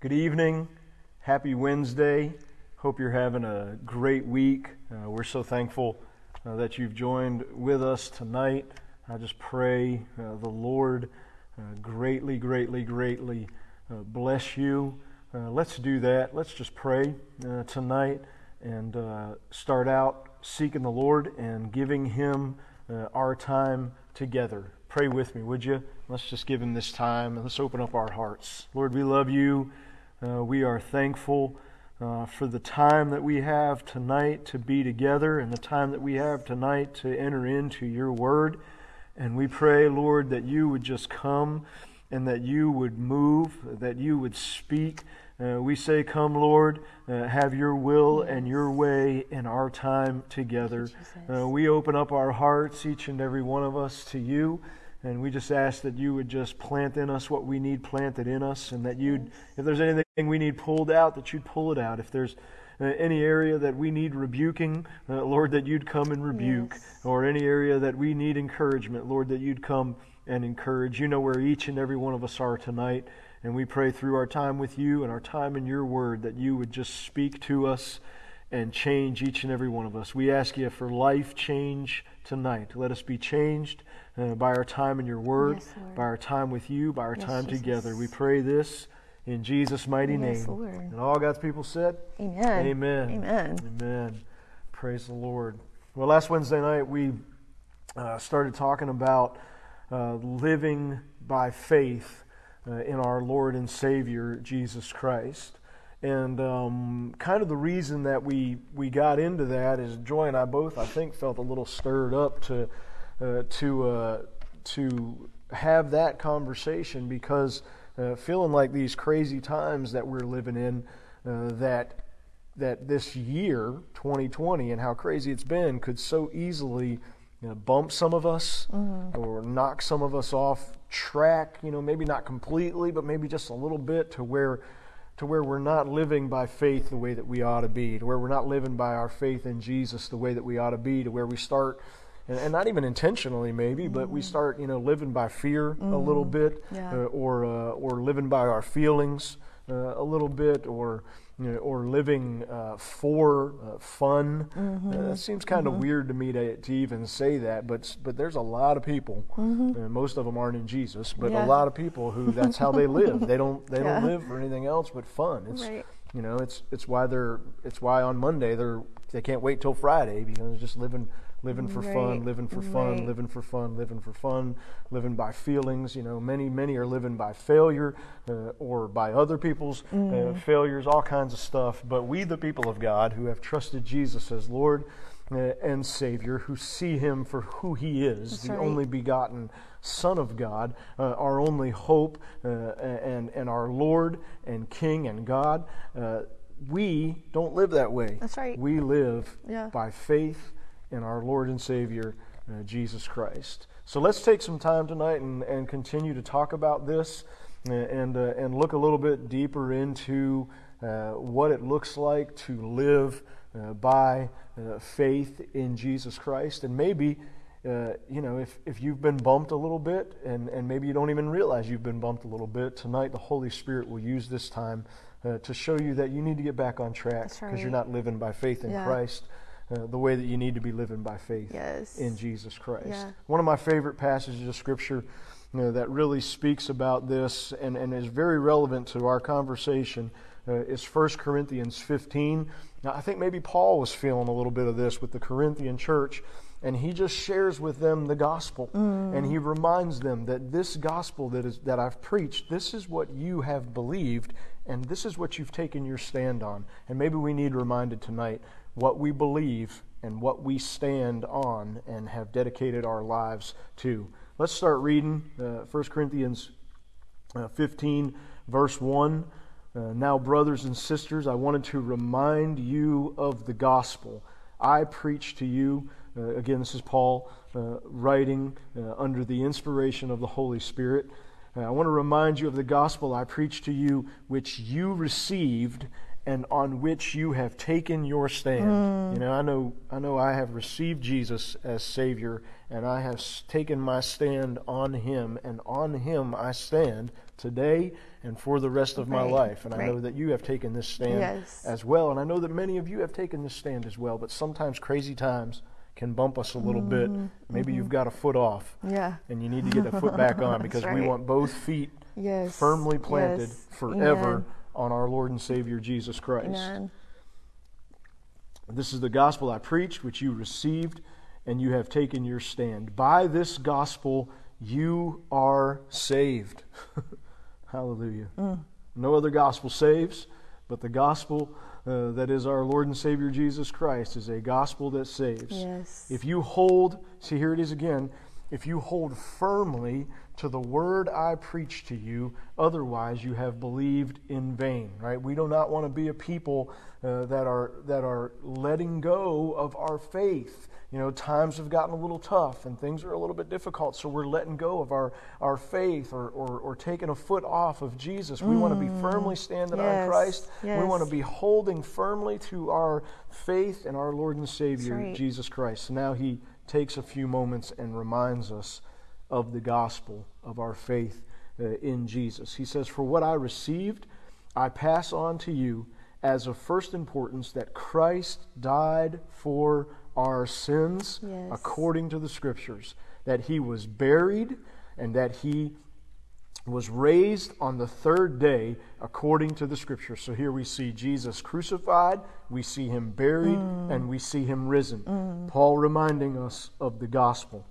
Good evening. Happy Wednesday. Hope you're having a great week. Uh, we're so thankful uh, that you've joined with us tonight. I just pray uh, the Lord uh, greatly, greatly, greatly uh, bless you. Uh, let's do that. Let's just pray tonight and start out seeking the Lord and giving Him our time together. Pray with me, would you? Let's just give Him this time and let's open up our hearts. Lord, we love you. Uh, we are thankful uh, for the time that we have tonight to be together and the time that we have tonight to enter into your word. And we pray, Lord, that you would just come and that you would move, that you would speak. Uh, we say, Come, Lord, uh, have your will and your way in our time together. Uh, we open up our hearts, each and every one of us, to you. And we just ask that you would just plant in us what we need planted in us, and that you'd, if there's anything we need pulled out, that you'd pull it out. If there's uh, any area that we need rebuking, uh, Lord, that you'd come and rebuke. Yes. Or any area that we need encouragement, Lord, that you'd come and encourage. You know where each and every one of us are tonight. And we pray through our time with you and our time in your word that you would just speak to us and change each and every one of us. We ask you for life change tonight. Let us be changed uh, by our time in your word, yes, by our time with you, by our yes, time Jesus. together. We pray this in Jesus' mighty yes, name. Lord. And all God's people said, Amen. Amen. Amen. Amen. Praise the Lord. Well, last Wednesday night we uh, started talking about uh, living by faith uh, in our Lord and Savior Jesus Christ. And um, kind of the reason that we, we got into that is Joy and I both, I think, felt a little stirred up to uh, to uh, to have that conversation because uh, feeling like these crazy times that we're living in, uh, that that this year 2020 and how crazy it's been could so easily you know, bump some of us mm-hmm. or knock some of us off track. You know, maybe not completely, but maybe just a little bit to where to where we're not living by faith the way that we ought to be, to where we're not living by our faith in Jesus the way that we ought to be, to where we start and, and not even intentionally maybe, mm-hmm. but we mm-hmm. start you know living by fear mm-hmm. a little bit, yeah. uh, or uh, or living by our feelings a little bit, or you know, or living uh, for uh, fun. Mm-hmm. Uh, that seems kind of mm-hmm. weird to me to, to even say that, but but there's a lot of people. Mm-hmm. most of them aren't in Jesus, but yeah. a lot of people who that's how they live. They don't they yeah. don't live for anything else but fun. It's right. you know it's it's why they're it's why on Monday they're they can't wait till Friday because they're just living living for right. fun, living for fun, right. living for fun, living for fun, living by feelings. You know, many, many are living by failure uh, or by other people's uh, mm. uh, failures, all kinds of stuff. But we, the people of God who have trusted Jesus as Lord uh, and Savior, who see Him for who He is, That's the right. only begotten Son of God, uh, our only hope, uh, and, and our Lord and King and God we don't live that way. That's right. We live yeah. by faith in our Lord and Savior, uh, Jesus Christ. So let's take some time tonight and, and continue to talk about this uh, and, uh, and look a little bit deeper into uh, what it looks like to live uh, by uh, faith in Jesus Christ. And maybe, you know, if, if you've been bumped a little bit and, and maybe you don't even realize you've been bumped a little bit, tonight the Holy Spirit will use this time to show you that you need to get back on track because right. you're not living by faith in yeah. Christ uh, the way that you need to be living by faith yes. in Jesus Christ. Yeah. One of my favorite passages of Scripture you know, that really speaks about this and, and is very relevant to our conversation uh, is 1 Corinthians 15. Now, I think maybe Paul was feeling a little bit of this with the Corinthian church, and he just shares with them the gospel. Mm. And he reminds them that this gospel that, is, that I've preached, this is what you have believed, and this is what you've taken your stand on. And maybe we need reminded tonight what we believe and what we stand on and have dedicated our lives to. Let's start reading uh, 1 Corinthians uh, 15, verse 1. Uh, now, brothers and sisters, I wanted to remind you of the gospel I preach to you. Uh, again, this is Paul uh, writing uh, under the inspiration of the Holy Spirit. I want to remind you of the gospel I preached to you, which you received and on which you have taken your stand. Mm. You know, I know I know I have received Jesus as Savior and I have taken my stand on him and on him I stand today and for the rest of my life. And I know that you have taken this stand Yes. as well. And I know that many of you have taken this stand as well, but sometimes crazy times can bump us a little bit. Mm-hmm. Maybe you've mm-hmm. got a foot off Yeah. and you need to get that foot back on because we want both feet Yes. firmly planted yes. forever Amen. On our Lord and Savior Jesus Christ. Amen. This is the gospel I preached, which you received, and you have taken your stand. By this gospel, you are saved. Hallelujah. Mm. No other gospel saves, but the gospel uh, that is our Lord and Savior Jesus Christ is a gospel that saves. Yes. If you hold, see, here it is again. If you hold firmly to the word I preach to you, otherwise you have believed in vain. Right? We do not want to be a people uh, that are that are letting go of our faith. You know, times have gotten a little tough and things are a little bit difficult, so we're letting go of our, our faith or, or, or taking a foot off of Jesus. We want to be firmly standing on Yes, Christ. We want to be holding firmly to our faith in our Lord and Savior, right. Jesus Christ. So now he takes a few moments and reminds us of the gospel of our faith uh, in Jesus. He says, For what I received, I pass on to you as of first importance that Christ died for our sins Yes. according to the Scriptures, that he was buried, and that he was raised on the third day according to the scriptures. So here we see Jesus crucified, we see him buried, and we see him risen. Paul reminding us of the gospel.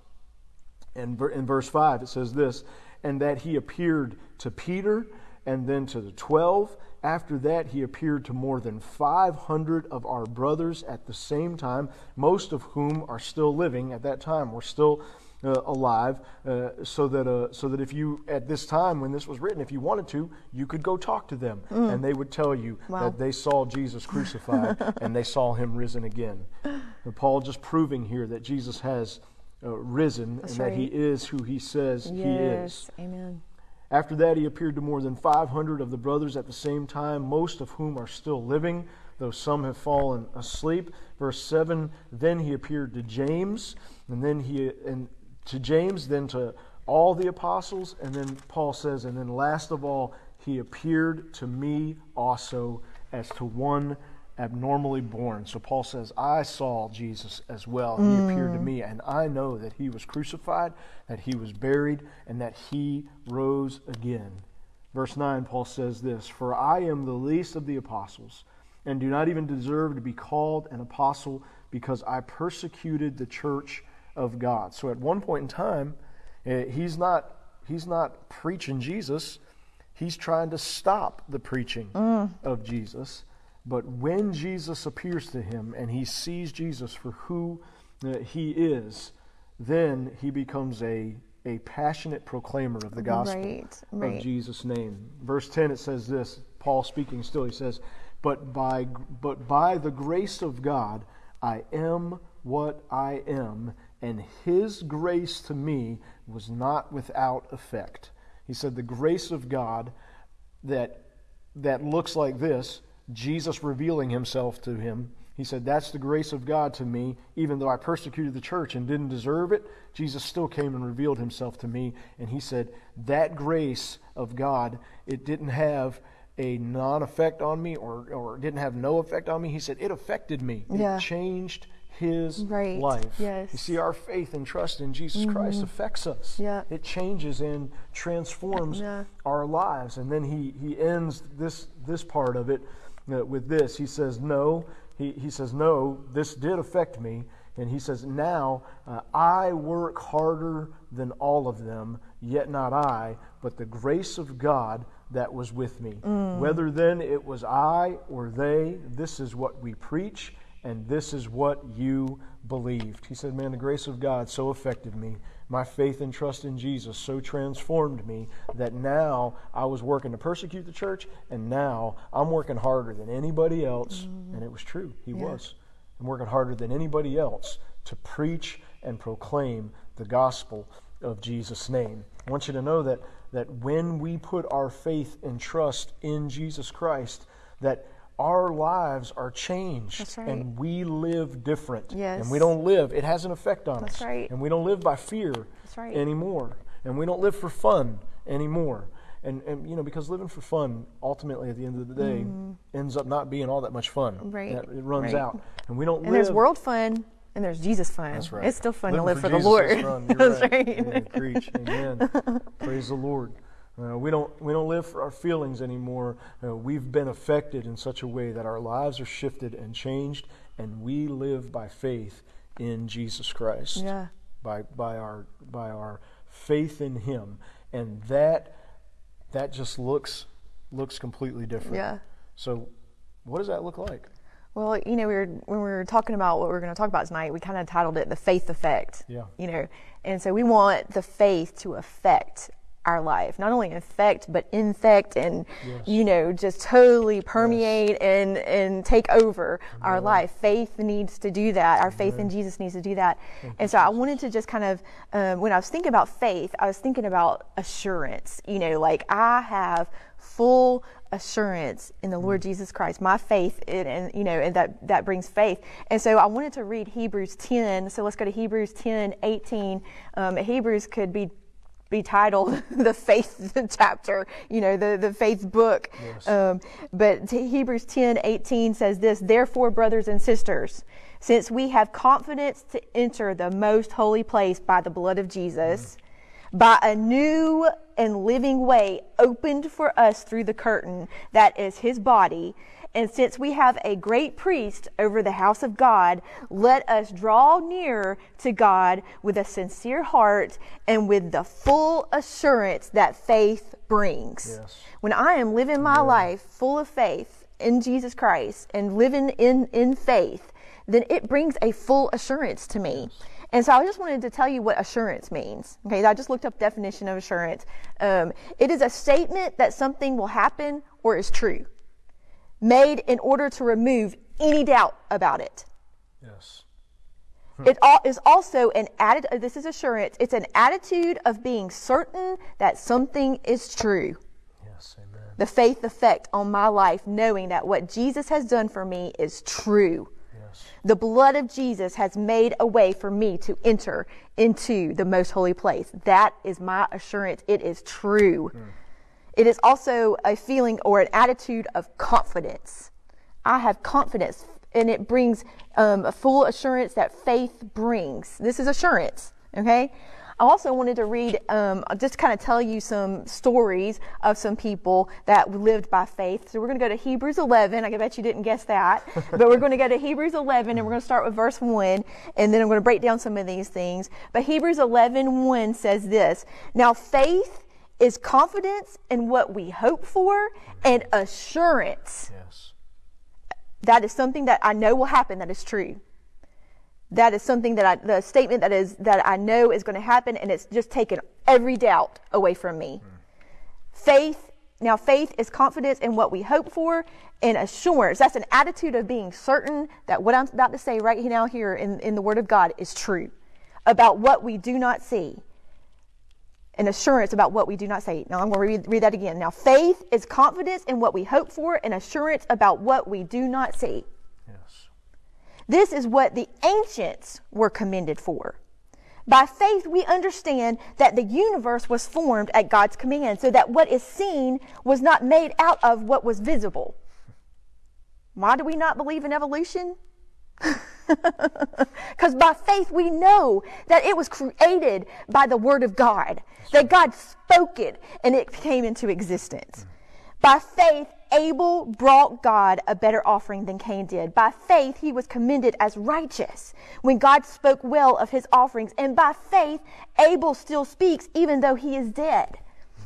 And in verse 5, it says this And that he appeared to Peter and then to the twelve. After that, he appeared to more than 500 of our brothers at the same time, most of whom are still living at that time. We're still uh, alive, uh, so that uh, so that if you at this time when this was written, if you wanted to, you could go talk to them, and they would tell you Wow. that they saw Jesus crucified and they saw him risen again. And Paul just proving here that Jesus has uh, risen That's and that he is who he says he is. Yes. Amen. After that, he appeared to more than 500 of the brothers at the same time, most of whom are still living, though some have fallen asleep. Verse 7 Then he appeared to James, and then he, and to James, then to all the apostles, and then Paul says, and then last of all, he appeared to me also as to one abnormally born. So Paul says, I saw Jesus as well. He appeared to me, and I know that he was crucified, that he was buried, and that he rose again. Verse 9, Paul says this For I am the least of the apostles, and do not even deserve to be called an apostle because I persecuted the church of God. So at one point in time, eh, he's not, he's not preaching Jesus. He's trying to stop the preaching of Jesus. But when Jesus appears to him and he sees Jesus for who uh, he is, then he becomes a, a passionate proclaimer of the gospel Right, right. of Jesus' name. Verse 10 it says this, Paul speaking still, he says, But by but by the grace of God I am what I am, and his grace to me was not without effect. He said the grace of God that that looks like this Jesus revealing himself to him. He said, That's the grace of God to me. Even though I persecuted the church and didn't deserve it, Jesus still came and revealed himself to me. And he said, That grace of God, it didn't have a non effect on me or, or didn't have no effect on me. He said, It affected me. Yeah. It changed his Right. life. Yes. You see, our faith and trust in Jesus mm-hmm. Christ affects us. Yeah. It changes and transforms Yeah. our lives. And then he, he ends this, this part of it with this. He says, No, he, he says, No, this did affect me. And he says, Now uh, I work harder than all of them, yet not I, but the grace of God that was with me. Whether then it was I or they, this is what we preach, and this is what you believed. He said, Man, the grace of God so affected me. My faith and trust in Jesus so transformed me that now I was working to persecute the church, and now I'm working harder than anybody else. Mm-hmm. And it was true, he was. I'm working harder than anybody else to preach and proclaim the gospel of Jesus' name. I want you to know that, that when we put our faith and trust in Jesus Christ, that our lives are changed That's right. and we live different. Yes. And we don't live, it has an effect on That's us. right. And we don't live by fear right. anymore. And we don't live for fun anymore. And, and you know, because living for fun ultimately at the end of the day ends up not being all that much fun. Mm-hmm. Right. It, it runs out. And we don't And live. there's world fun and there's Jesus fun. That's right. It's still fun to live for, the Jesus Lord. is fun. You're That's right. right. Amen. Preach. Amen. Praise the Lord. Uh, we don't we don't live for our feelings anymore. Uh, we've been affected in such a way that our lives are shifted and changed, and we live by faith in Jesus Christ. Yeah. By by our by our faith in Him, and that that just looks looks completely different. Yeah. So, what does that look like? Well, you know, we were when we were talking about what we are going to talk about tonight, we kind of titled it "The Faith Effect." Yeah. You know, and so we want the faith to affect our life, not only infect but infect, and Yes. you know, just totally permeate and and take over our life. Faith needs to do that. Our faith in Jesus needs to do that. and so I wanted to just kind of, um, when I was thinking about faith, I was thinking about assurance. You know, like I have full assurance in the Lord Jesus Christ. My faith, in, and you know, and that that brings faith. And so I wanted to read Hebrews 10. So let's go to Hebrews 10, 18. Um, Hebrews could be be titled the faith chapter, you know, the, the faith book. Yes. Um, but Hebrews 10, 18 says this, therefore, brothers and sisters, since we have confidence to enter the most holy place by the blood of Jesus, by a new and living way opened for us through the curtain that is his body. And since we have a great priest over the house of God, let us draw near to God with a sincere heart and with the full assurance that faith brings. Yes. When I am living my life full of faith in Jesus Christ and living in, in faith, then it brings a full assurance to me. And so I just wanted to tell you what assurance means. Okay, I just looked up definition of assurance. Um, it is a statement that something will happen or is true, made in order to remove any doubt about it. Yes. Hmm. It al- is also an added, uh, This is assurance. It's an attitude of being certain that something is true. Yes. Amen. The faith effect on my life, knowing that what Jesus has done for me is true. Yes. The blood of Jesus has made a way for me to enter into the most holy place. That is my assurance. It is true. Hmm. It is also a feeling or an attitude of confidence. I have confidence, and it brings um, a full assurance that faith brings. This is assurance, okay? I also wanted to read, um, just kind of tell you some stories of some people that lived by faith. So we're going to go to Hebrews 11. I bet you didn't guess that, but we're going to go to Hebrews 11 and we're going to start with verse 1, and then I'm going to break down some of these things. But Hebrews 11 1 says this Now faith is confidence in what we hope for and assurance Yes. that is something that I know will happen that is true. That is something that I, the statement that is, that I know is going to happen and it's just taken every doubt away from me. Hmm. Faith, now faith is confidence in what we hope for and assurance. That's an attitude of being certain that what I'm about to say right now here in, in the Word of God is true about what we do not see. An assurance about what we do not see. Now I'm going to read, read that again. Now faith is confidence in what we hope for and assurance about what we do not see. Yes. This is what the ancients were commended for. By faith, we understand that the universe was formed at God's command, so that what is seen was not made out of what was visible. Why do we not believe in evolution? Because by faith, we know that it was created by the Word of God, that God spoke it and it came into existence. By faith, Abel brought God a better offering than Cain did. By faith, he was commended as righteous when God spoke well of his offerings. And by faith, Abel still speaks even though he is dead.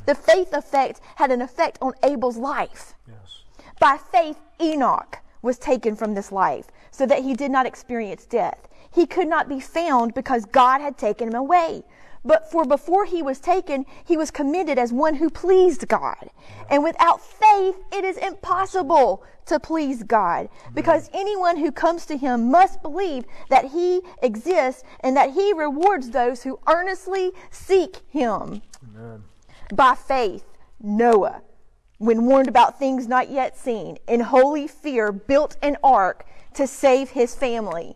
The faith effect had an effect on Abel's life. Yes. By faith, Enoch was taken from this life so that he did not experience death. He could not be found because God had taken him away. But for before he was taken, he was commended as one who pleased God. And without faith, it is impossible to please God because anyone who comes to him must believe that he exists and that he rewards those who earnestly seek him. Amen. By faith, Noah when warned about things not yet seen, in holy fear built an ark to save his family.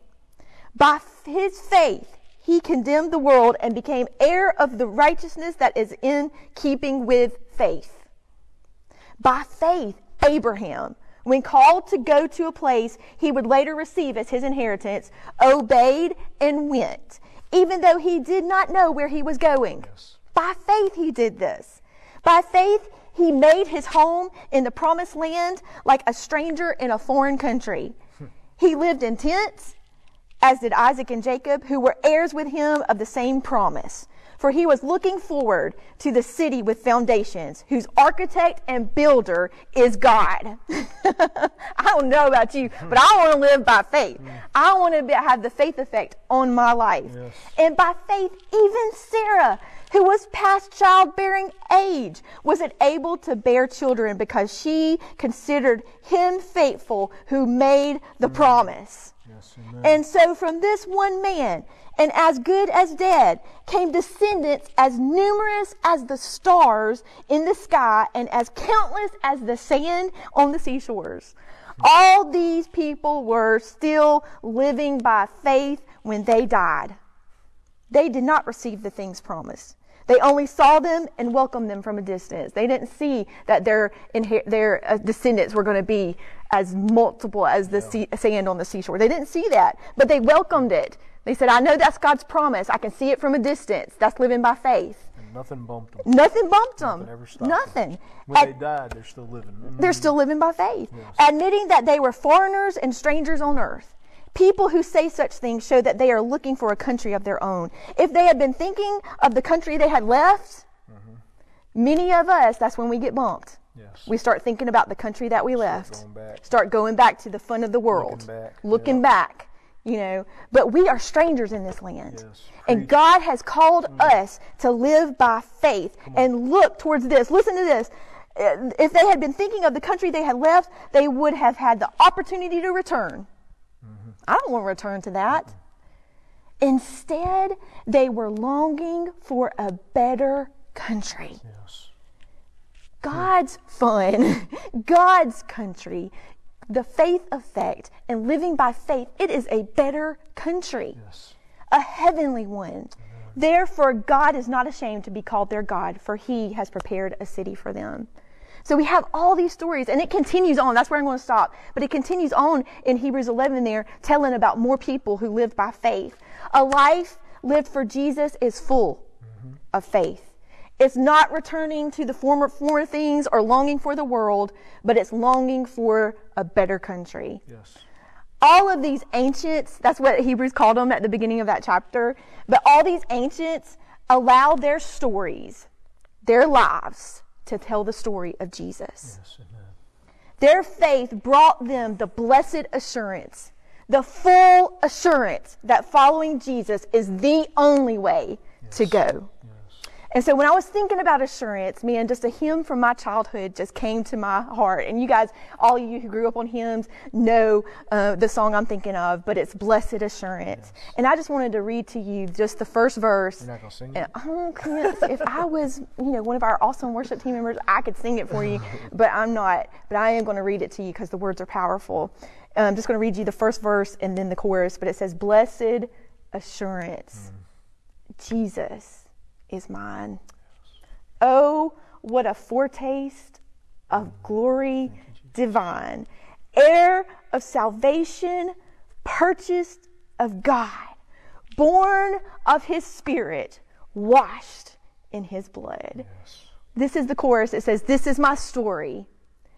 By his faith, he condemned the world and became heir of the righteousness that is in keeping with faith. By faith, Abraham, when called to go to a place he would later receive as his inheritance, obeyed and went, even though he did not know where he was going. Yes. By faith, he did this. By faith, he made his home in the promised land like a stranger in a foreign country. he lived in tents, as did Isaac and Jacob, who were heirs with him of the same promise. For he was looking forward to the city with foundations, whose architect and builder is God. I don't know about you, but I want to live by faith. I want to have the faith effect on my life. Yes. And by faith, even Sarah, who was past childbearing age, was able to bear children because she considered him faithful who made the mm. promise. Yes. And so from this one man, and as good as dead, came descendants as numerous as the stars in the sky and as countless as the sand on the seashores. Mm. All these people were still living by faith when they died. They did not receive the things promised. They only saw them and welcomed them from a distance. They didn't see that their their uh, descendants were going to be as multiple as the sea- sand on the seashore. They didn't see that, but they welcomed it. They said, "I know that's God's promise. I can see it from a distance. That's living by faith." And nothing bumped them. Nothing bumped them. Nothing stopped them. When Ad- they died, they're still living. Mm. they're still living by faith, admitting that they were foreigners and strangers on earth. People who say such things show that they are looking for a country of their own. If they had been thinking of the country they had left, mm-hmm. many of us, that's when we get bumped. Yes. We start thinking about the country that we left. going back. Start going back to the fun of the world. back, Looking yeah. back, you know. But we are strangers in this land. Yes, And. God has called mm. us to live by faith and look towards this. Listen to this. If they had been thinking of the country they had left, they would have had the opportunity to return. I don't want to return to that. Instead, they were longing for a better country. Yes. God's fun, God's country, the faith effect, and living by faith, it is a better country, Yes. a heavenly one. Therefore, God is not ashamed to be called their God, for he has prepared a city for them. So we have all these stories, and it continues on. That's where I'm going to stop. But it continues on in Hebrews 11 there, telling about more people who lived by faith. A life lived for Jesus is full mm-hmm. of faith. It's not returning to the former, former things or longing for the world, but it's longing for a better country Yes. all of these ancients, that's what Hebrews called them at the beginning of that chapter, but all these ancients allowed their stories, their lives, to tell the story of Jesus. Yes. Their faith brought them the blessed assurance, the full assurance that following Jesus is the only way to go. Yes. And so when I was thinking about assurance, man, just a hymn from my childhood just came to my heart. And you guys, all of you who grew up on hymns, know uh, the song I'm thinking of, but it's Blessed Assurance. And I just wanted to read to you just the first verse. You're not gonna sing it. oh, Clint, if I was, you know, one of our awesome worship team members, I could sing it for you, but I'm not. But I am going to read it to you because the words are powerful. Uh, I'm just going to read you the first verse and then the chorus. But it says, "Blessed assurance, Jesus is mine. Oh, what a foretaste of glory divine, heir of salvation, purchased of God, born of his spirit, washed in his blood. Yes. This is the chorus. It says, This is my story.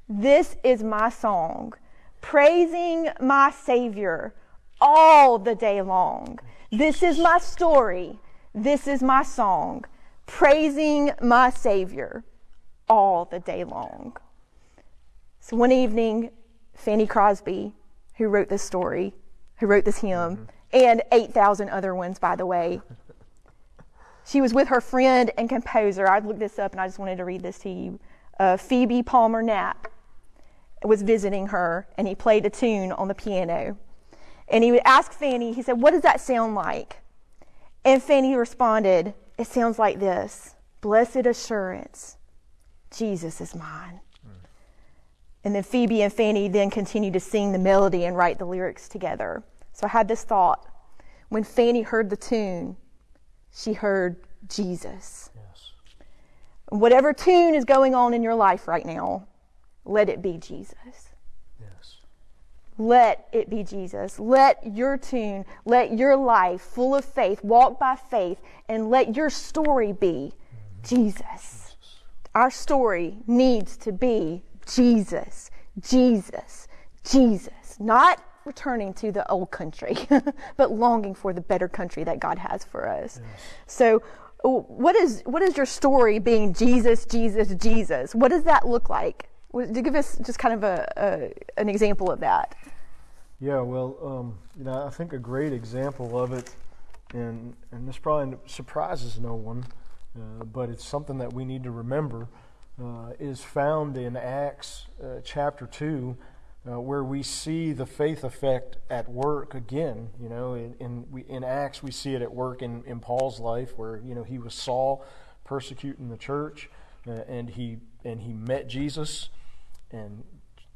This is my song, praising my Savior all the day long. This is my story. This is my song, praising my Savior all the day long. So one evening, Fanny Crosby, who wrote this story, who wrote this hymn, and 8,000 other ones, by the way, she was with her friend and composer. I looked this up and I just wanted to read this to you. Uh, Phoebe Palmer Knapp was visiting her and he played a tune on the piano. And he would ask Fanny, he said, What does that sound like? And Fanny responded, It sounds like this Blessed assurance, Jesus is mine. Mm. And then Phoebe and Fanny then continued to sing the melody and write the lyrics together. So I had this thought. When Fanny heard the tune, she heard Jesus. Yes. Whatever tune is going on in your life right now, let it be Jesus. Yes. Let it be Jesus. Let your tune, let your life full of faith, walk by faith, and let your story be Jesus. Our story needs to be Jesus, Jesus, Jesus. Not returning to the old country, but longing for the better country that God has for us. So, what is what is your story being Jesus, Jesus, Jesus? What does that look like? You give us just kind of a, a an example of that? Yeah, well, um, you know, I think a great example of it, and and this probably surprises no one, uh, but it's something that we need to remember, uh, is found in Acts uh, chapter two, uh, where we see the faith effect at work again. You know, in in, we, in Acts we see it at work in, in Paul's life, where you know he was Saul, persecuting the church, uh, and he and he met Jesus, and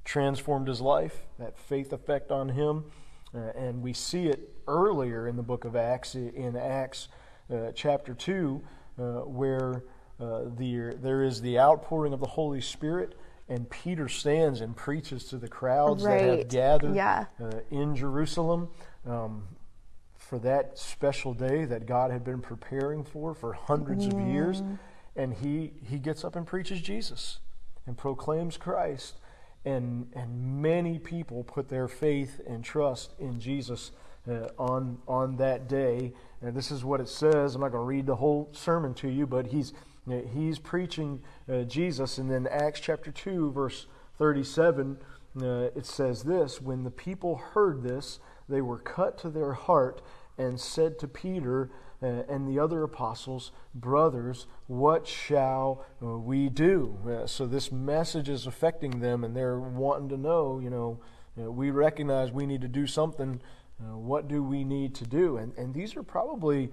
transformed his life. That faith effect on him, uh, and we see it earlier in the book of Acts, in Acts uh, chapter two, uh, where the there is the outpouring of the Holy Spirit and Peter stands and preaches to the crowds right. that have gathered yeah. uh, in Jerusalem um, for that special day that God had been preparing for for hundreds of years. And he, he gets up and preaches Jesus and proclaims Christ. And, and many people put their faith and trust in Jesus uh, on, on that day. And this is what it says. I'm not going to read the whole sermon to you, but he's He's preaching uh, Jesus, and then Acts chapter 2, verse 37, uh, it says this When the people heard this, they were cut to their heart and said to Peter uh, and the other apostles, Brothers, what shall uh, we do? Uh, so this message is affecting them, and they're wanting to know, you know, uh, we recognize we need to do something. what do we need to do? And, and these are probably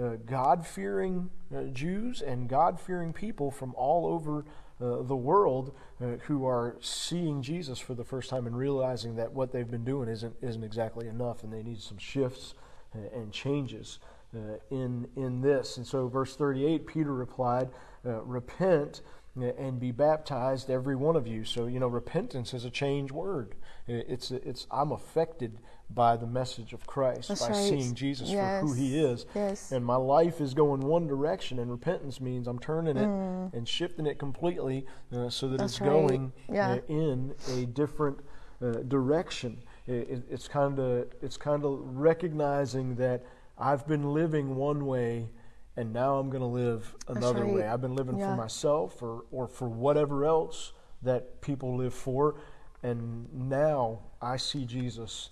uh, God fearing uh, Jews and God fearing people from all over uh, the world uh, who are seeing Jesus for the first time and realizing that what they've been doing isn't, isn't exactly enough and they need some shifts uh, and changes uh, in, in this. And so, verse 38, Peter replied, Repent and be baptized, every one of you. So, you know, repentance is a change word. It's, it's I'm affected by the message of Christ, That's by right. seeing Jesus yes. for who He is. Yes. And my life is going one direction, and repentance means I'm turning it Mm. and shifting it completely uh, so that That's it's right. going Yeah. uh, in a different uh, direction. It, it, it's kind of it's kind of recognizing that I've been living one way. And now I'm going to live another right. way. I've been living Yeah. for myself or, or for whatever else that people live for. And now I see Jesus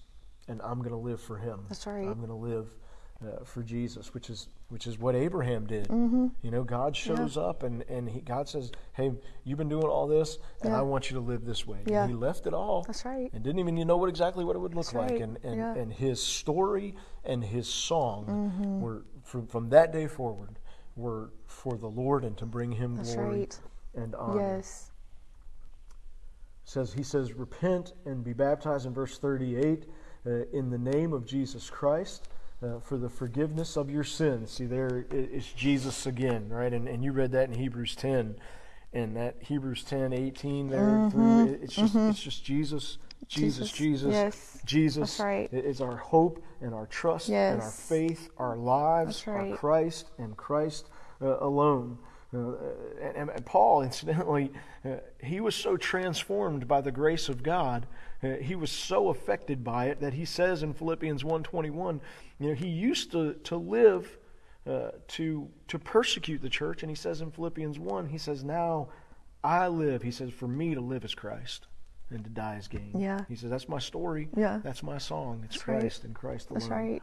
and I'm going to live for him. That's right. I'm going to live uh, for Jesus, which is which is what Abraham did. Mm-hmm. You know, God shows up and and he, God says, "Hey, you've been doing all this, and Yeah. I want you to live this way." Yeah. And he left it all. That's right. And didn't even you know what exactly what it would look That's like. right. And and, Yeah. and his story and his song Mm-hmm. were from from that day forward were for the Lord and to bring Him That's glory right. and honor Yes. says he says repent and be baptized in verse 38 uh, in the name of jesus christ uh, for the forgiveness of your sins see there it's jesus again right and, and you read that in hebrews 10 and that hebrews 10 18 there through it- it's just it's just jesus jesus Jesus. jesus Yes. jesus right. is our hope and our trust and our faith our lives are christ and christ uh, alone uh, and, and Paul, incidentally, uh, he was so transformed by the grace of God, uh, he was so affected by it that he says in Philippians 1.21, you know, he used to, to live uh, to, to persecute the church, and he says in Philippians 1, he says, now I live, he says, for me to live is Christ and to die is gain. Yeah. He says, that's my story. Yeah. That's my song. It's That's right. Christ and Christ alone. That's right.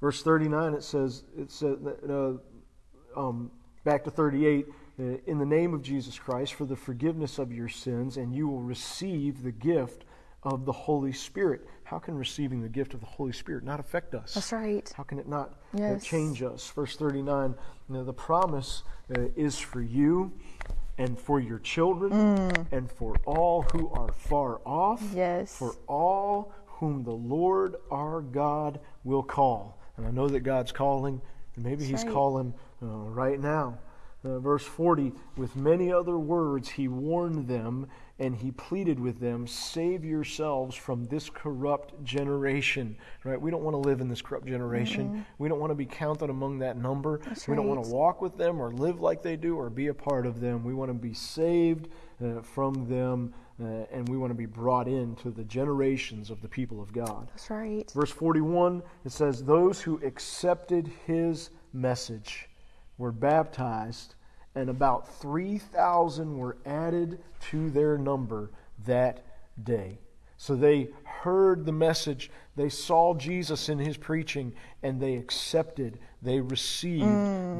Verse 39, it says, it says uh, um, back to 38, uh, in the name of Jesus Christ for the forgiveness of your sins, and you will receive the gift of the Holy Spirit. How can receiving the gift of the Holy Spirit not affect us? That's right. How can it not uh, Yes. change us? Verse 39, you know, the promise uh, is for you and for your children, and for all who are far off, Yes. for all whom the Lord our God will call. And I know that God's calling, and maybe He's right. calling uh, right now. Uh, verse 40 With many other words he warned them, and he pleaded with them, Save yourselves from this corrupt generation. Right? We don't want to live in this corrupt generation. We don't want to be counted among that number. That's we don't want to walk with them or live like they do or be a part of them. We want to be saved uh, from them, uh, and we want to be brought into the generations of the people of God. That's right. Verse 41, it says, Those who accepted his message were baptized, and about 3,000 were added to their number that day. So they heard the message, they saw Jesus in his preaching, and they accepted, they received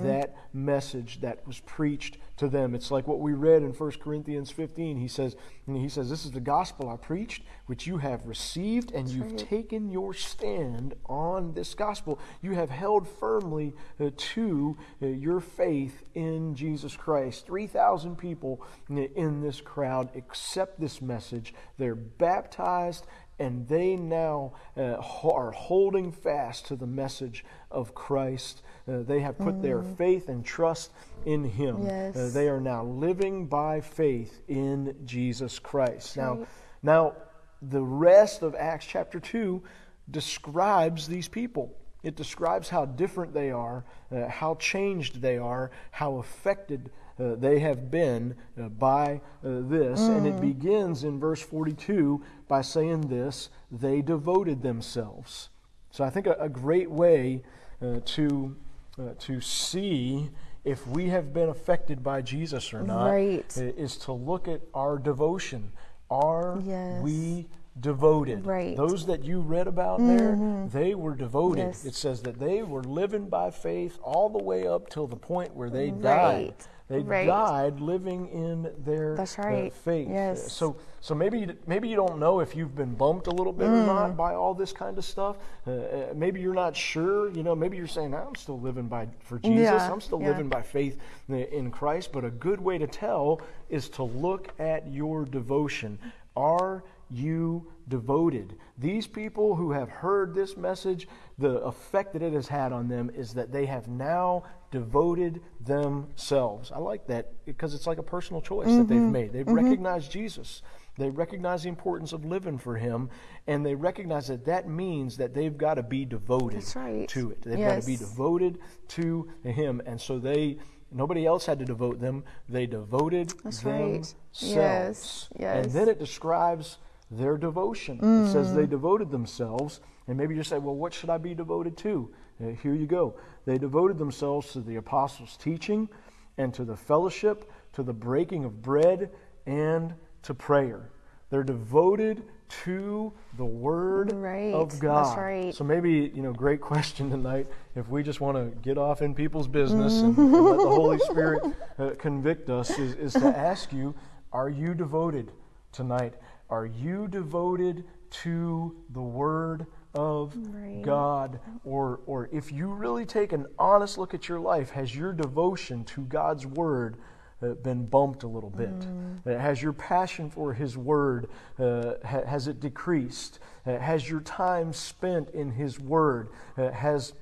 that message that was preached to them. It's like what we read in 1 Corinthians 15. He says, he says, This is the gospel I preached, which you have received, and you've right. taken your stand on this gospel. You have held firmly uh, to uh, your faith in Jesus Christ. 3,000 people in this crowd accept this message. They're baptized, and they now uh, are holding fast to the message of Christ. Uh, they have put their faith and trust in Him. Yes. Uh, they are now living by faith in Jesus Christ. now, right. now, the rest of Acts chapter 2 describes these people. It describes how different they are, uh, how changed they are, how affected uh, they have been uh, by uh, this. And it begins in verse 42 by saying this they devoted themselves. So I think a, a great way uh, to, uh, to see if we have been affected by Jesus or not Right. is to look at our devotion. Are Yes. we devoted? Right. Mm-hmm. Those that you read about there, they were devoted. Yes. It says that they were living by faith all the way up till the point where they died. They Right. died living in their That's uh, right. faith. Yes. So, so maybe you, maybe you don't know if you've been bumped a little bit or Mm. not by all this kind of stuff. Uh, uh, maybe you're not sure. You know, maybe you're saying, "I'm still living by for Jesus. Yeah, I'm still yeah. living by faith in Christ." But a good way to tell is to look at your devotion. Are you devoted? These people who have heard this message, the effect that it has had on them is that they have now devoted themselves. I like that because it's like a personal choice that they've mm-hmm. made. They've mm-hmm. recognized Jesus. They recognize the importance of living for Him, and they recognize that that means that they've got to be devoted right. to it. They've got to be devoted to Him, and so they. Nobody else had to devote them. They devoted That's right. themselves. Yes, And then it describes their devotion. It says mm. they devoted themselves. And maybe you say, well, what should I be devoted to? Uh, here you go. They devoted themselves to the apostles' teaching and to the fellowship, to the breaking of bread, and to prayer. They're devoted to the Word Right, of God. right. So maybe, you know, great question tonight. If we just want to get off in people's business and, and let the Holy Spirit uh, convict us, is, is to ask you, are you devoted tonight? Are you devoted to the Word of Right. God? Or, or if you really take an honest look at your life, has your devotion to God's Word uh, been bumped a little bit? Uh, has your passion for His Word, uh, ha- has it decreased? Uh, has your time spent in His Word, uh, has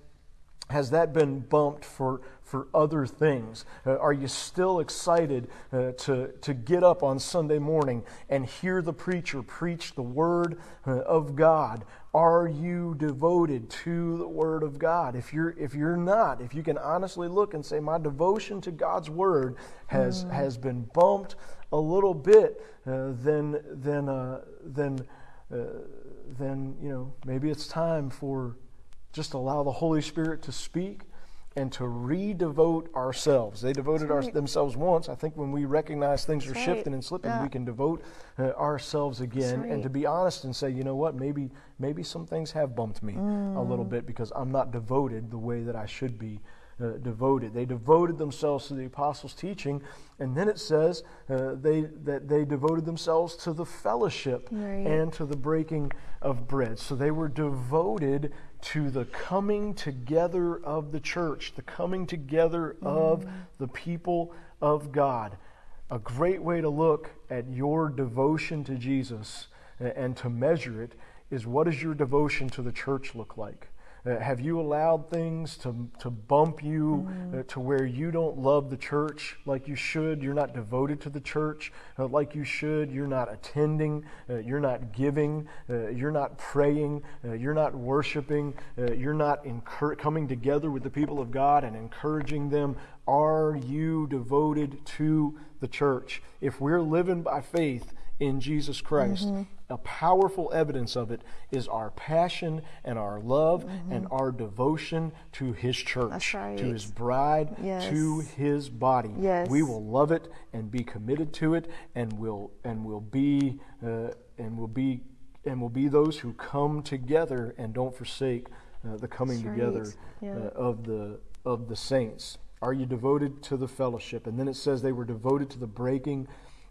has that been bumped for, for other things? Uh, are you still excited uh, to, to get up on Sunday morning and hear the preacher preach the Word uh, of God? Are you devoted to the Word of God? If you're, if you're not, if you can honestly look and say, My devotion to God's Word has, has been bumped a little bit, uh, then, then, uh, then, uh, then you know, maybe it's time for just allow the Holy Spirit to speak and to redevote ourselves. They devoted our, themselves once. I think when we recognize things are That's shifting and slipping, Yeah. we can devote uh, ourselves again and to be honest and say, you know what, maybe maybe some things have bumped me a little Mm. bit because I'm not devoted the way that I should be. Uh, devoted. They devoted themselves to the apostles' teaching, and then it says uh, they that they devoted themselves to the fellowship Right. and to the breaking of bread. So they were devoted to the coming together of the church, the coming together of the people of God. a great way to look at your devotion to Jesus and to measure it is what does your devotion to the church look like? Uh, have you allowed things to, to bump you mm. uh, to where you don't love the church like you should? You're not devoted to the church uh, like you should. You're not attending. You're not giving. Uh, you're not praying. Uh, you're not worshiping. you're not incur- coming together with the people of God and encouraging them. Are you devoted to the church? If we're living by faith, in Jesus Christ. Mm-hmm. A powerful evidence of it is our passion and our love mm-hmm. and our devotion to His church, right. to His bride, yes. to His body. Yes. We will love it and be committed to it, and will and will be uh, and will be and will be those who come together and don't forsake uh, the coming That's together right. yeah. uh, of the of the saints. Are you devoted to the fellowship? And then it says they were devoted to the breaking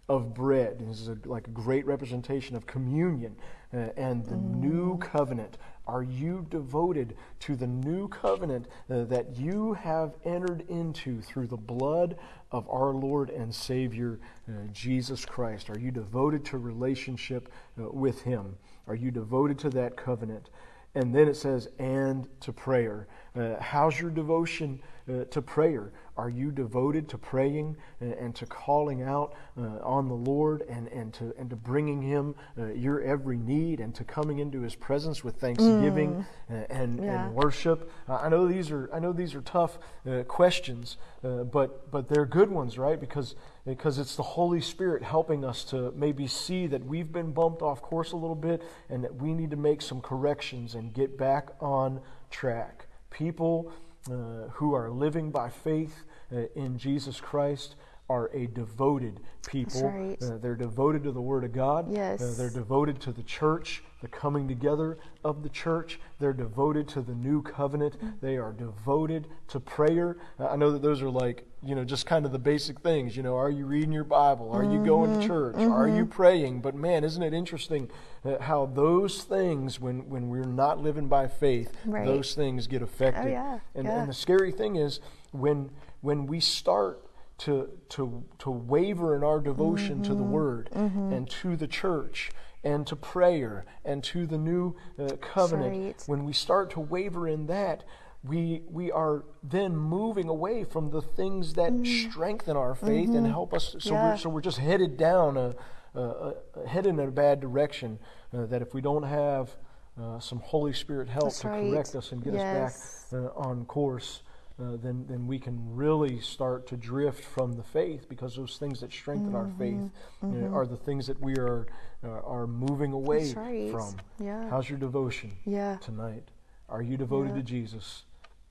of bread. This is a, like a great representation of communion uh, and the mm. new covenant. Are you devoted to the new covenant uh, that you have entered into through the blood of our Lord and Savior uh, Jesus Christ? Are you devoted to relationship uh, with Him? Are you devoted to that covenant? And then it says, and to prayer. Uh, how's your devotion uh, to prayer? Are you devoted to praying and, and to calling out uh, on the Lord and, and, to, and to bringing Him uh, your every need and to coming into His presence with thanksgiving mm. and, yeah. and worship? I know these are, I know these are tough uh, questions, uh, but, but they're good ones, right? Because, because it's the Holy Spirit helping us to maybe see that we've been bumped off course a little bit and that we need to make some corrections and get back on track. People uh, who are living by faith uh, in Jesus Christ are a devoted people. Right. Uh, they're devoted to the Word of God. Yes. Uh, they're devoted to the church, the coming together of the church. They're devoted to the new covenant. Mm-hmm. They are devoted to prayer. Uh, I know that those are like, you know, just kind of the basic things. You know, are you reading your Bible? Are mm-hmm. you going to mm-hmm. church? Mm-hmm. Are you praying? But man, isn't it interesting uh, how those things, when, when we're not living by faith, right. those things get affected. Oh, yeah. And, yeah. and the scary thing is when when we start to, to, to waver in our devotion mm-hmm. to the mm-hmm. Word mm-hmm. and to the church and to prayer and to the new uh, covenant, right. when we start to waver in that, we, we are then moving away from the things that mm. strengthen our faith and mm-hmm. help us. So, yeah. we're, so we're just headed down, a, a, a headed in a bad direction. Uh, that if we don't have uh, some Holy Spirit help That's to right. correct us and get yes. us back uh, on course, uh, then, then we can really start to drift from the faith because those things that strengthen mm-hmm, our faith mm-hmm. are the things that we are, uh, are moving away right. from. Yeah. How's your devotion yeah. tonight? Are you devoted yeah. to Jesus?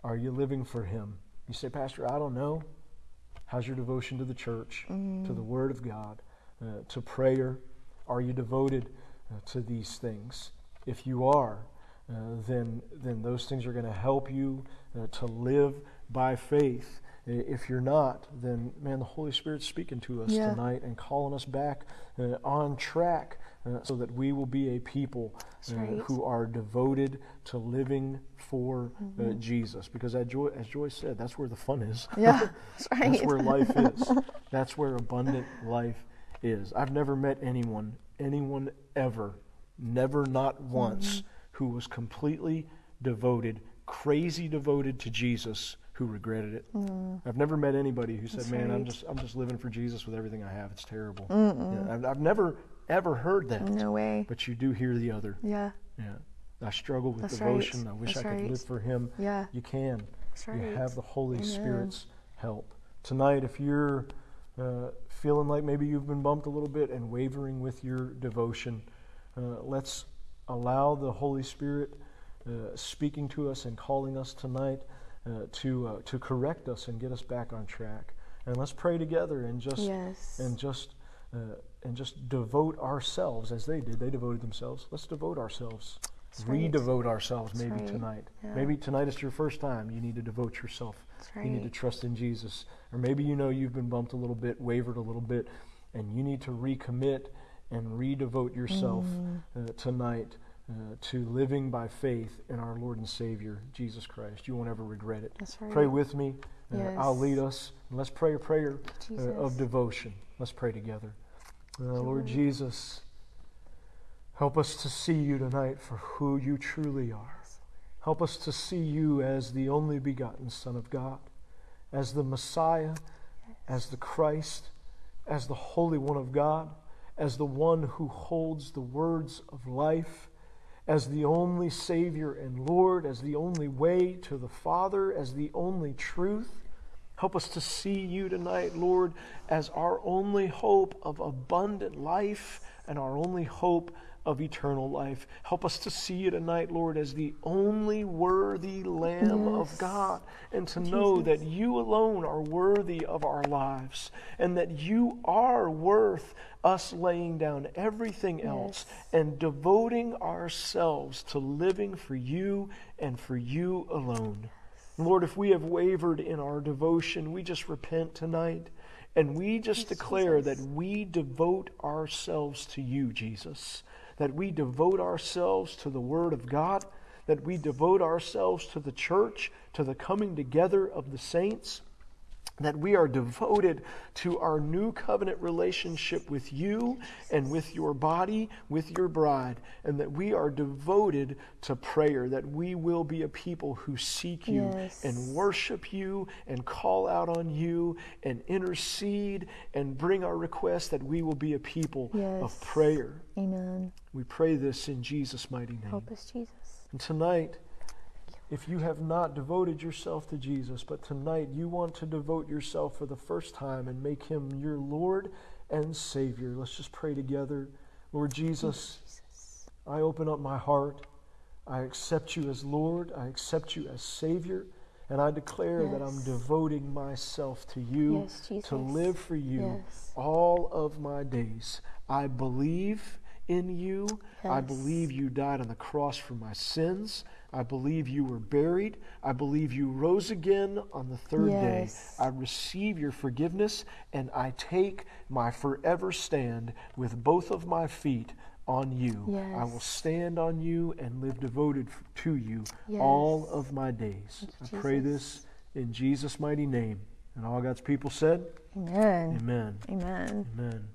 Are you living for Him? You say, Pastor, I don't know. How's your devotion to the church, mm. to the Word of God, uh, to prayer? Are you devoted uh, to these things? If you are, uh, then, then those things are going to help you uh, to live by faith. If you're not, then man, the Holy Spirit's speaking to us yeah. tonight and calling us back uh, on track uh, so that we will be a people uh, right. who are devoted to living for uh, mm-hmm. Jesus. Because as Joy, as Joy said, that's where the fun is. Yeah, that's right. that's where life is. That's where abundant life is. I've never met anyone, anyone ever, never not once, mm-hmm. who was completely devoted, crazy devoted to Jesus who regretted it. Mm. I've never met anybody who said, That's "Man, right. I'm just I'm just living for Jesus with everything I have. It's terrible." I've, I've, never ever heard that. No way. But you do hear the other. Yeah. Yeah. I struggle with That's devotion. right. I wish That's I could right. live for Him. Yeah. You can. That's right. You have the Holy Amen. Spirit's help tonight. If you're uh, feeling like maybe you've been bumped a little bit and wavering with your devotion, uh, let's allow the Holy Spirit uh, speaking to us and calling us tonight uh, to uh, to correct us and get us back on track. And let's pray together and just Yes. and just uh, and just devote ourselves as they did. They devoted themselves. Let's devote ourselves. That's right. Redevote ourselves That's maybe right. tonight. Yeah. Maybe tonight is your first time. You need to devote yourself. That's You need to trust in Jesus. Or maybe you know you've been bumped a little bit, wavered a little bit, and you need to recommit and redevote yourself Mm. uh, tonight uh, to living by faith in our Lord and Savior, Jesus Christ. You won't ever regret it. That's right. Pray with me Uh, Yes. I'll lead us. And let's pray a prayer uh, of devotion. Let's pray together. Uh, Lord Jesus, help us to see you tonight for who you truly are. Help us to see you as the only begotten Son of God, as the Messiah, as the Christ, as the Holy One of God, as the one who holds the words of life, as the only Savior and Lord, as the only way to the Father, as the only truth. Help us to see you tonight, Lord, as our only hope of abundant life and our only hope of eternal life. Help us to see you tonight, Lord, as the only worthy Lamb of God, and to know that you alone are worthy of our lives, and that you are worth us laying down everything else and devoting ourselves to living for you and for you alone. Lord, if we have wavered in our devotion, we just repent tonight. And we just declare that we devote ourselves to you, Jesus. That we devote ourselves to the Word of God. That we devote ourselves to the church, to the coming together of the saints that we are devoted to our new covenant relationship with you and with your body, with your bride, and that we are devoted to prayer, that we will be a people who seek you Yes. and worship you and call out on you and intercede and bring our requests, that we will be a people of prayer. Amen. We pray this in Jesus' mighty name. Help us, Jesus. And tonight, if you have not devoted yourself to Jesus, but tonight you want to devote yourself for the first time and make him your Lord and Savior, let's just pray together. Lord Jesus, Jesus. I open up my heart. I accept you as Lord. I accept you as Savior. And I declare that I'm devoting myself to you Yes, to live for you Yes. all of my days. I believe in you. I believe you died on the cross for my sins. I believe you were buried. I believe you rose again on the third Yes. day. I receive your forgiveness and I take my forever stand with both of my feet on you. I will stand on you and live devoted to you Yes. all of my days. I you, pray this in Jesus' mighty name. And all God's people said, Amen. Amen. Amen. Amen.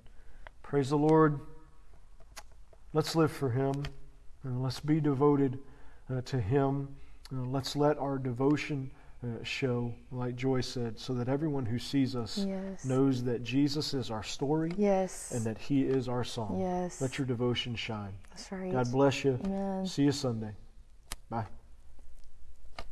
Praise the Lord. Let's live for Him and let's be devoted uh, to Him. Uh, let's let our devotion uh, show, like Joy said, so that everyone who sees us Yes. knows that Jesus is our story Yes. and that He is our song. Yes. Let your devotion shine. Right. God bless you. Amen. See you Sunday. Bye.